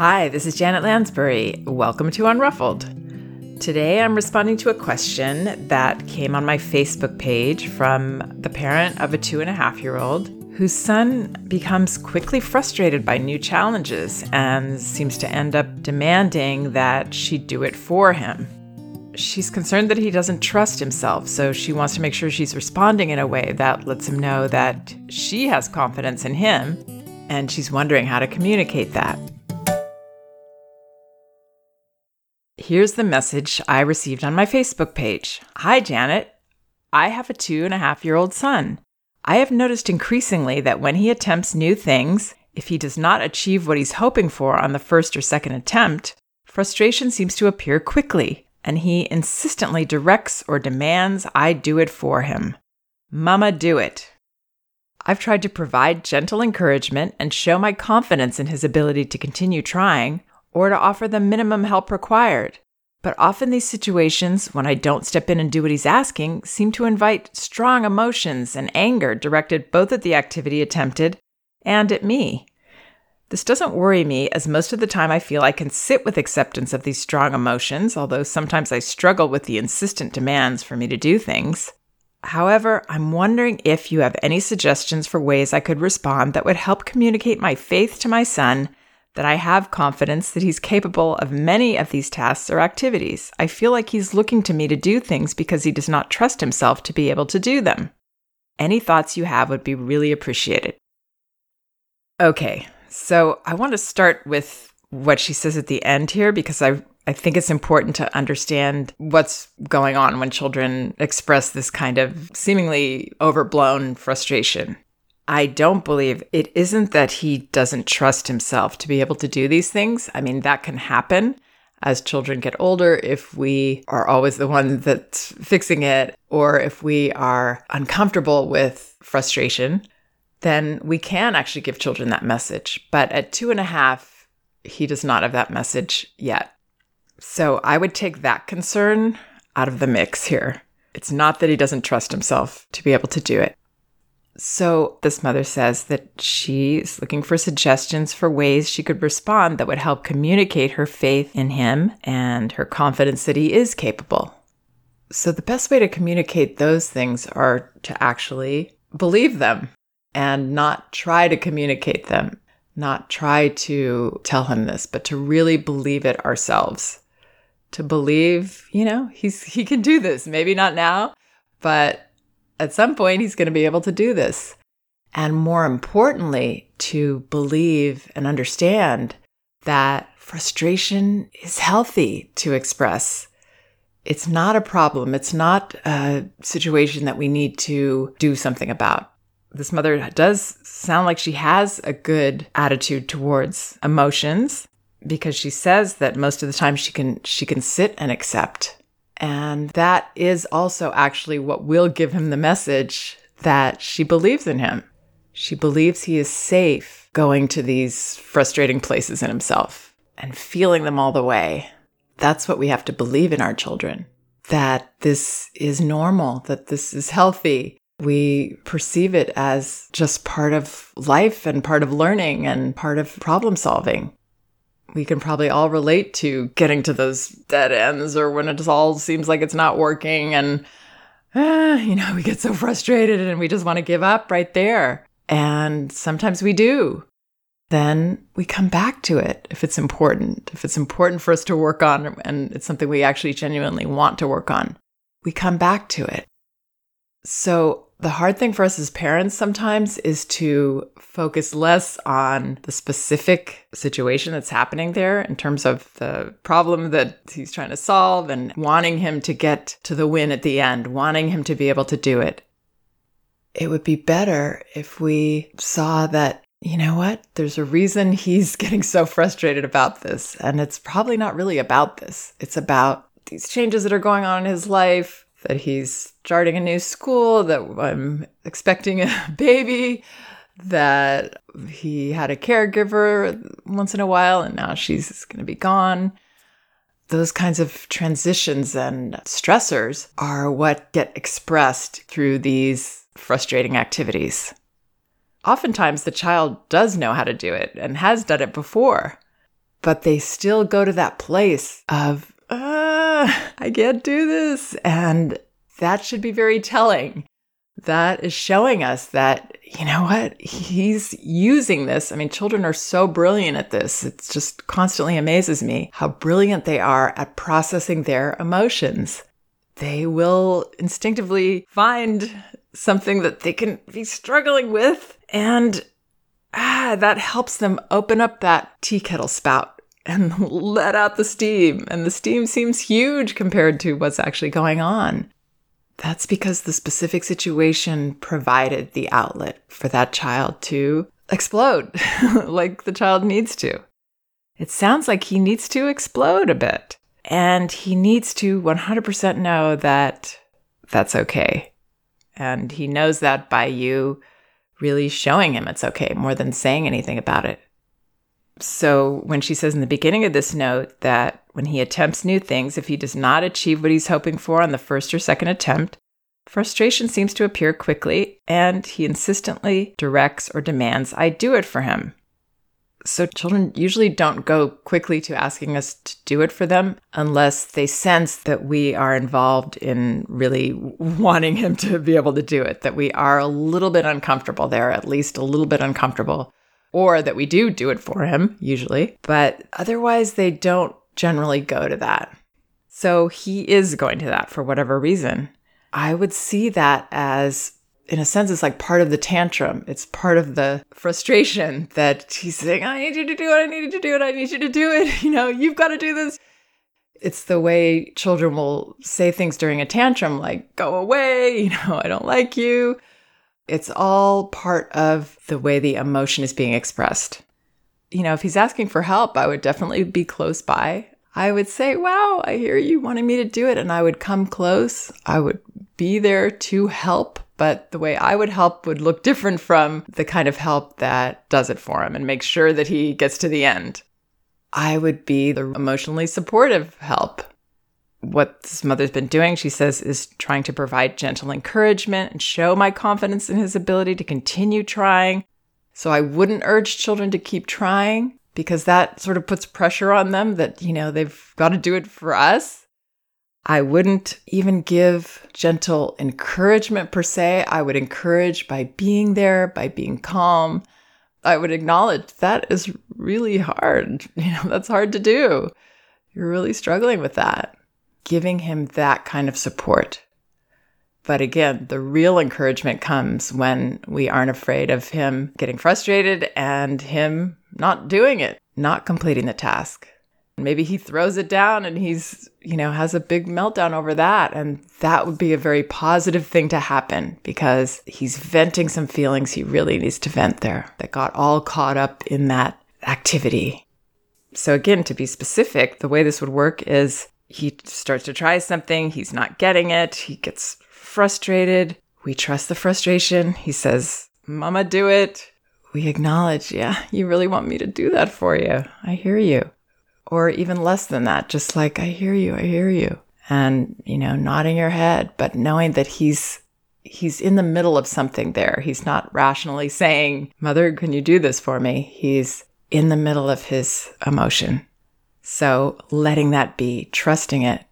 Hi, this is Janet Lansbury. Welcome to Unruffled. Today I'm responding to a question that came on my Facebook page from the parent of a two and a half year old whose son becomes quickly frustrated by new challenges and seems to end up demanding that she do it for him. She's concerned that he doesn't trust himself, so she wants to make sure she's responding in a way that lets him know that she has confidence in him, and she's wondering how to communicate that. Here's the message I received on my Facebook page Hi, Janet. I have a two and a half year old son. I have noticed increasingly that when he attempts new things, if he does not achieve what he's hoping for on the first or second attempt, frustration seems to appear quickly, and he insistently directs or demands I do it for him. Mama, do it. I've tried to provide gentle encouragement and show my confidence in his ability to continue trying, or to offer the minimum help required. But often these situations, when I don't step in and do what he's asking, seem to invite strong emotions and anger directed both at the activity attempted and at me. This doesn't worry me, as most of the time I feel I can sit with acceptance of these strong emotions, although sometimes I struggle with the insistent demands for me to do things. However, I'm wondering if you have any suggestions for ways I could respond that would help communicate my faith to my son that I have confidence that he's capable of many of these tasks or activities. I feel like he's looking to me to do things because he does not trust himself to be able to do them. Any thoughts you have would be really appreciated. Okay, so I want to start with what she says at the end here because I I think it's important to understand what's going on when children express this kind of seemingly overblown frustration. I don't believe it isn't that he doesn't trust himself to be able to do these things. I mean, that can happen as children get older if we are always the one that's fixing it, or if we are uncomfortable with frustration, then we can actually give children that message. But at two and a half, he does not have that message yet. So I would take that concern out of the mix here. It's not that he doesn't trust himself to be able to do it. So, this mother says that she's looking for suggestions for ways she could respond that would help communicate her faith in him and her confidence that he is capable. So, the best way to communicate those things are to actually believe them and not try to communicate them, not try to tell him this, but to really believe it ourselves. To believe, you know, he's he can do this. Maybe not now, but at some point he's going to be able to do this. And more importantly, to believe and understand that frustration is healthy to express. It's not a problem. It's not a situation that we need to do something about. This mother does sound like she has a good attitude towards emotions because she says that most of the time she can she can sit and accept and that is also actually what will give him the message that she believes in him. She believes he is safe going to these frustrating places in himself and feeling them all the way. That's what we have to believe in our children that this is normal, that this is healthy. We perceive it as just part of life and part of learning and part of problem solving we can probably all relate to getting to those dead ends or when it all seems like it's not working and uh, you know we get so frustrated and we just want to give up right there. And sometimes we do. Then we come back to it if it's important if it's important for us to work on and it's something we actually genuinely want to work on. We come back to it so the hard thing for us as parents sometimes is to focus less on the specific situation that's happening there in terms of the problem that he's trying to solve and wanting him to get to the win at the end, wanting him to be able to do it. It would be better if we saw that, you know what, there's a reason he's getting so frustrated about this. And it's probably not really about this, it's about these changes that are going on in his life that he's starting a new school, that I'm expecting a baby, that he had a caregiver once in a while and now she's going to be gone. Those kinds of transitions and stressors are what get expressed through these frustrating activities. Oftentimes, the child does know how to do it and has done it before. but they still go to that place of, I can't do this. And that should be very telling. That is showing us that, you know what, he's using this. I mean, children are so brilliant at this. It just constantly amazes me how brilliant they are at processing their emotions. They will instinctively find something that they can be struggling with and ah, that helps them open up that tea kettle spout and let out the steam. And the steam seems huge compared to what's actually going on. That's because the specific situation provided the outlet for that child to explode like the child needs to. It sounds like he needs to explode a bit. And he needs to 100% know that that's okay. And he knows that by you really showing him it's okay more than saying anything about it. So when she says in the beginning of this note that when he attempts new things, if he does not achieve what he's hoping for on the first or second attempt, frustration seems to appear quickly and he insistently directs or demands I do it for him. So children usually don't go quickly to asking us to do it for them unless they sense that we are involved in really wanting him to be able to do it, that we are a little bit uncomfortable there, at least a little bit uncomfortable, or that we do do it for him, usually. But otherwise, they don't generally go to that. So he is going to that for whatever reason. I would see that as in a sense, it's like part of the tantrum. It's part of the frustration that he's saying, I need you to do it. I need you to do it. I need you to do it. You know, you've got to do this. It's the way children will say things during a tantrum, like, go away. You know, I don't like you. It's all part of the way the emotion is being expressed. You know, if he's asking for help, I would definitely be close by. I would say, Wow, I hear you wanted me to do it. And I would come close. I would be there to help but the way I would help would look different from the kind of help that does it for him and makes sure that he gets to the end. I would be the emotionally supportive help. What this mother's been doing, she says, is trying to provide gentle encouragement and show my confidence in his ability to continue trying. So I wouldn't urge children to keep trying because that sort of puts pressure on them that, you know, they've got to do it for us. I wouldn't even give gentle encouragement per se. I would encourage by being there, by being calm. I would acknowledge that is really hard. You know, that's hard to do. You're really struggling with that. Giving him that kind of support. But again, the real encouragement comes when we aren't afraid of him getting frustrated and him not doing it, not completing the task. Maybe he throws it down and he's, you know, has a big meltdown over that. And that would be a very positive thing to happen because he's venting some feelings he really needs to vent there that got all caught up in that activity. So, again, to be specific, the way this would work is he starts to try something, he's not getting it, he gets frustrated. We trust the frustration. He says, Mama, do it. We acknowledge, yeah, you really want me to do that for you. I hear you or even less than that, just like, I hear you, I hear you. And, you know, nodding your head, but knowing that he's he's in the middle of something there. He's not rationally saying, Mother, can you do this for me? He's in the middle of his emotion. So letting that be, trusting it,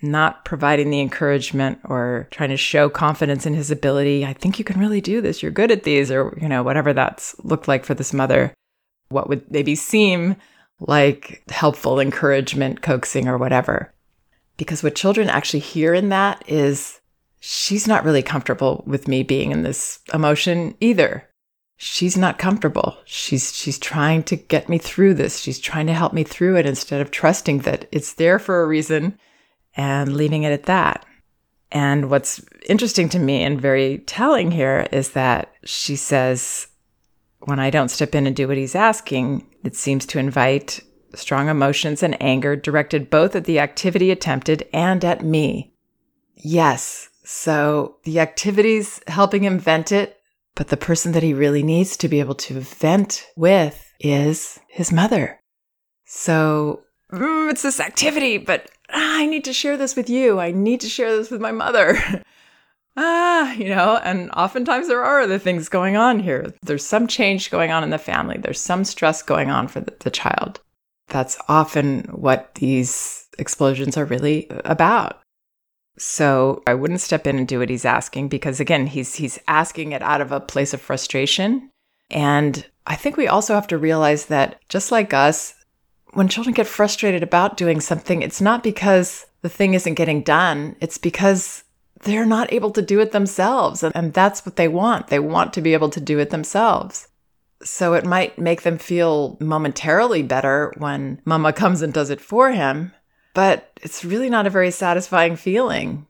not providing the encouragement or trying to show confidence in his ability. I think you can really do this. You're good at these, or, you know, whatever that's looked like for this mother. What would maybe seem like helpful encouragement, coaxing, or whatever. Because what children actually hear in that is, she's not really comfortable with me being in this emotion either. She's not comfortable. She's she's trying to get me through this. She's trying to help me through it instead of trusting that it's there for a reason and leaving it at that. And what's interesting to me and very telling here is that she says, when I don't step in and do what he's asking, it seems to invite strong emotions and anger directed both at the activity attempted and at me. Yes, so the activity's helping him vent it, but the person that he really needs to be able to vent with is his mother. So mm, it's this activity, but ah, I need to share this with you. I need to share this with my mother. ah, you know, and oftentimes there are other things going on here. There's some change going on in the family, there's some stress going on for the, the child. That's often what these explosions are really about. So I wouldn't step in and do what he's asking because again, he's he's asking it out of a place of frustration. And I think we also have to realize that just like us, when children get frustrated about doing something, it's not because the thing isn't getting done, it's because they're not able to do it themselves. And that's what they want. They want to be able to do it themselves. So it might make them feel momentarily better when mama comes and does it for him, but it's really not a very satisfying feeling.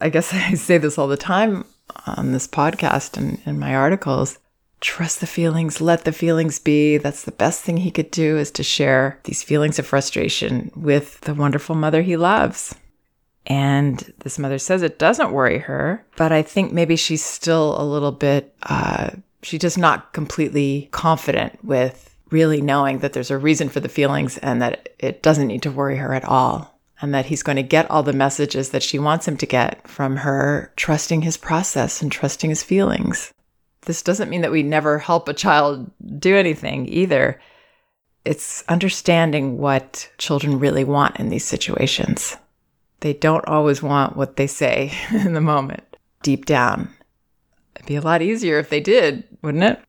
I guess I say this all the time on this podcast and in my articles. Trust the feelings, let the feelings be. That's the best thing he could do is to share these feelings of frustration with the wonderful mother he loves. And this mother says it doesn't worry her, but I think maybe she's still a little bit, uh, she's just not completely confident with really knowing that there's a reason for the feelings and that it doesn't need to worry her at all. And that he's going to get all the messages that she wants him to get from her trusting his process and trusting his feelings. This doesn't mean that we never help a child do anything either. It's understanding what children really want in these situations. They don't always want what they say in the moment, deep down. It'd be a lot easier if they did, wouldn't it?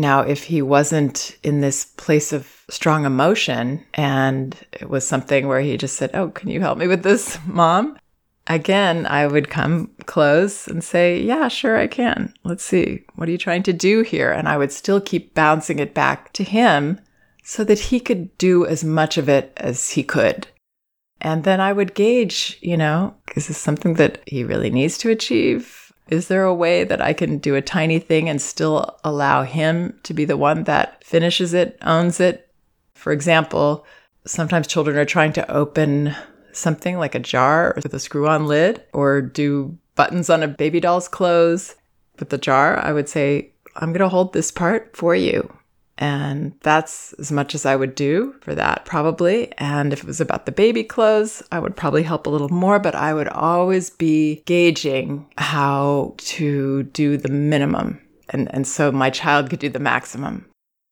Now, if he wasn't in this place of strong emotion and it was something where he just said, Oh, can you help me with this, mom? Again, I would come close and say, Yeah, sure, I can. Let's see. What are you trying to do here? And I would still keep bouncing it back to him so that he could do as much of it as he could. And then I would gauge, you know, is this something that he really needs to achieve? Is there a way that I can do a tiny thing and still allow him to be the one that finishes it, owns it? For example, sometimes children are trying to open something like a jar with a screw on lid or do buttons on a baby doll's clothes. With the jar, I would say, I'm going to hold this part for you. And that's as much as I would do for that, probably. And if it was about the baby clothes, I would probably help a little more, but I would always be gauging how to do the minimum. And, and so my child could do the maximum.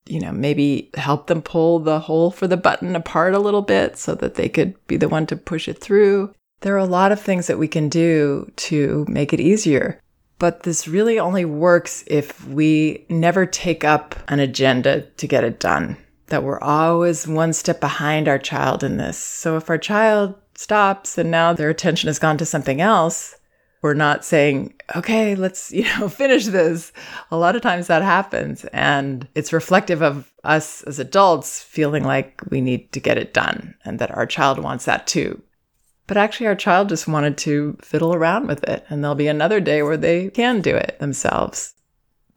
You know, maybe help them pull the hole for the button apart a little bit so that they could be the one to push it through. There are a lot of things that we can do to make it easier. But this really only works if we never take up an agenda to get it done, that we're always one step behind our child in this. So if our child stops and now their attention has gone to something else, we're not saying, okay, let's, you know, finish this. A lot of times that happens. And it's reflective of us as adults feeling like we need to get it done and that our child wants that too. But actually, our child just wanted to fiddle around with it, and there'll be another day where they can do it themselves.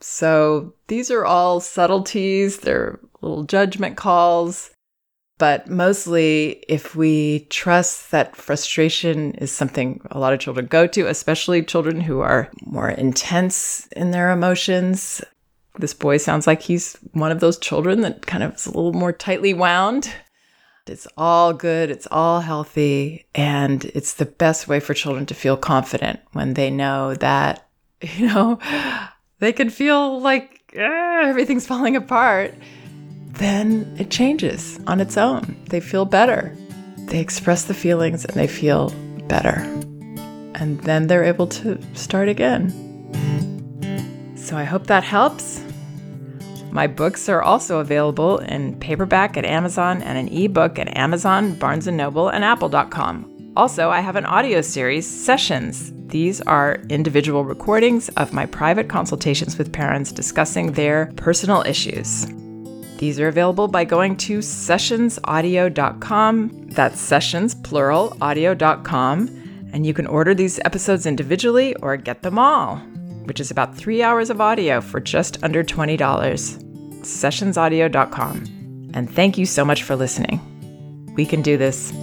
So these are all subtleties, they're little judgment calls. But mostly, if we trust that frustration is something a lot of children go to, especially children who are more intense in their emotions. This boy sounds like he's one of those children that kind of is a little more tightly wound. It's all good, it's all healthy, and it's the best way for children to feel confident when they know that, you know, they can feel like ah, everything's falling apart. Then it changes on its own. They feel better. They express the feelings and they feel better. And then they're able to start again. So I hope that helps. My books are also available in paperback at Amazon and an ebook at Amazon, Barnes & Noble, and apple.com. Also, I have an audio series, Sessions. These are individual recordings of my private consultations with parents discussing their personal issues. These are available by going to sessionsaudio.com. That's sessions, plural, audio.com. And you can order these episodes individually or get them all which is about three hours of audio for just under $20. Sessionsaudio.com. And thank you so much for listening. We can do this